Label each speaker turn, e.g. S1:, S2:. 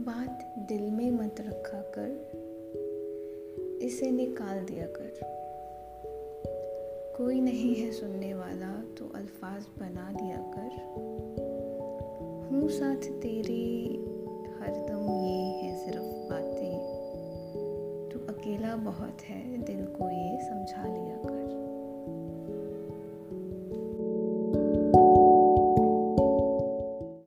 S1: बात दिल में मत रखा कर, इसे निकाल दिया कर। कोई नहीं है सुनने वाला तो अल्फाज बना दिया कर। हूँ साथ तेरे हरदम ये है सिर्फ़ बातें। तू अकेला बहुत है, दिल को ये समझ